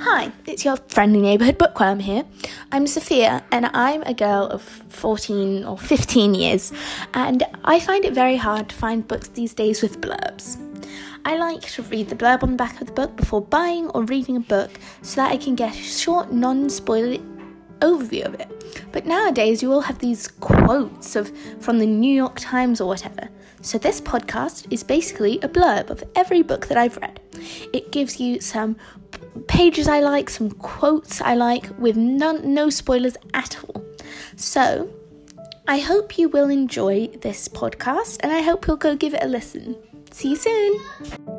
Hi, it's your friendly neighbourhood bookworm here. I'm Sophia, and I'm a girl of 14 or 15 years, and I find it very hard to find books these days with blurbs. I like to read the blurb on the back of the book before buying or reading a book so that I can get a short, non spoiler overview of it. But nowadays, you all have these quotes of from the New York Times or whatever. So this podcast is basically a blurb of every book that I've read. It gives you some pages I like, some quotes I like, with none, no spoilers at all. So I hope you will enjoy this podcast, and I hope you'll go give it a listen. See you soon.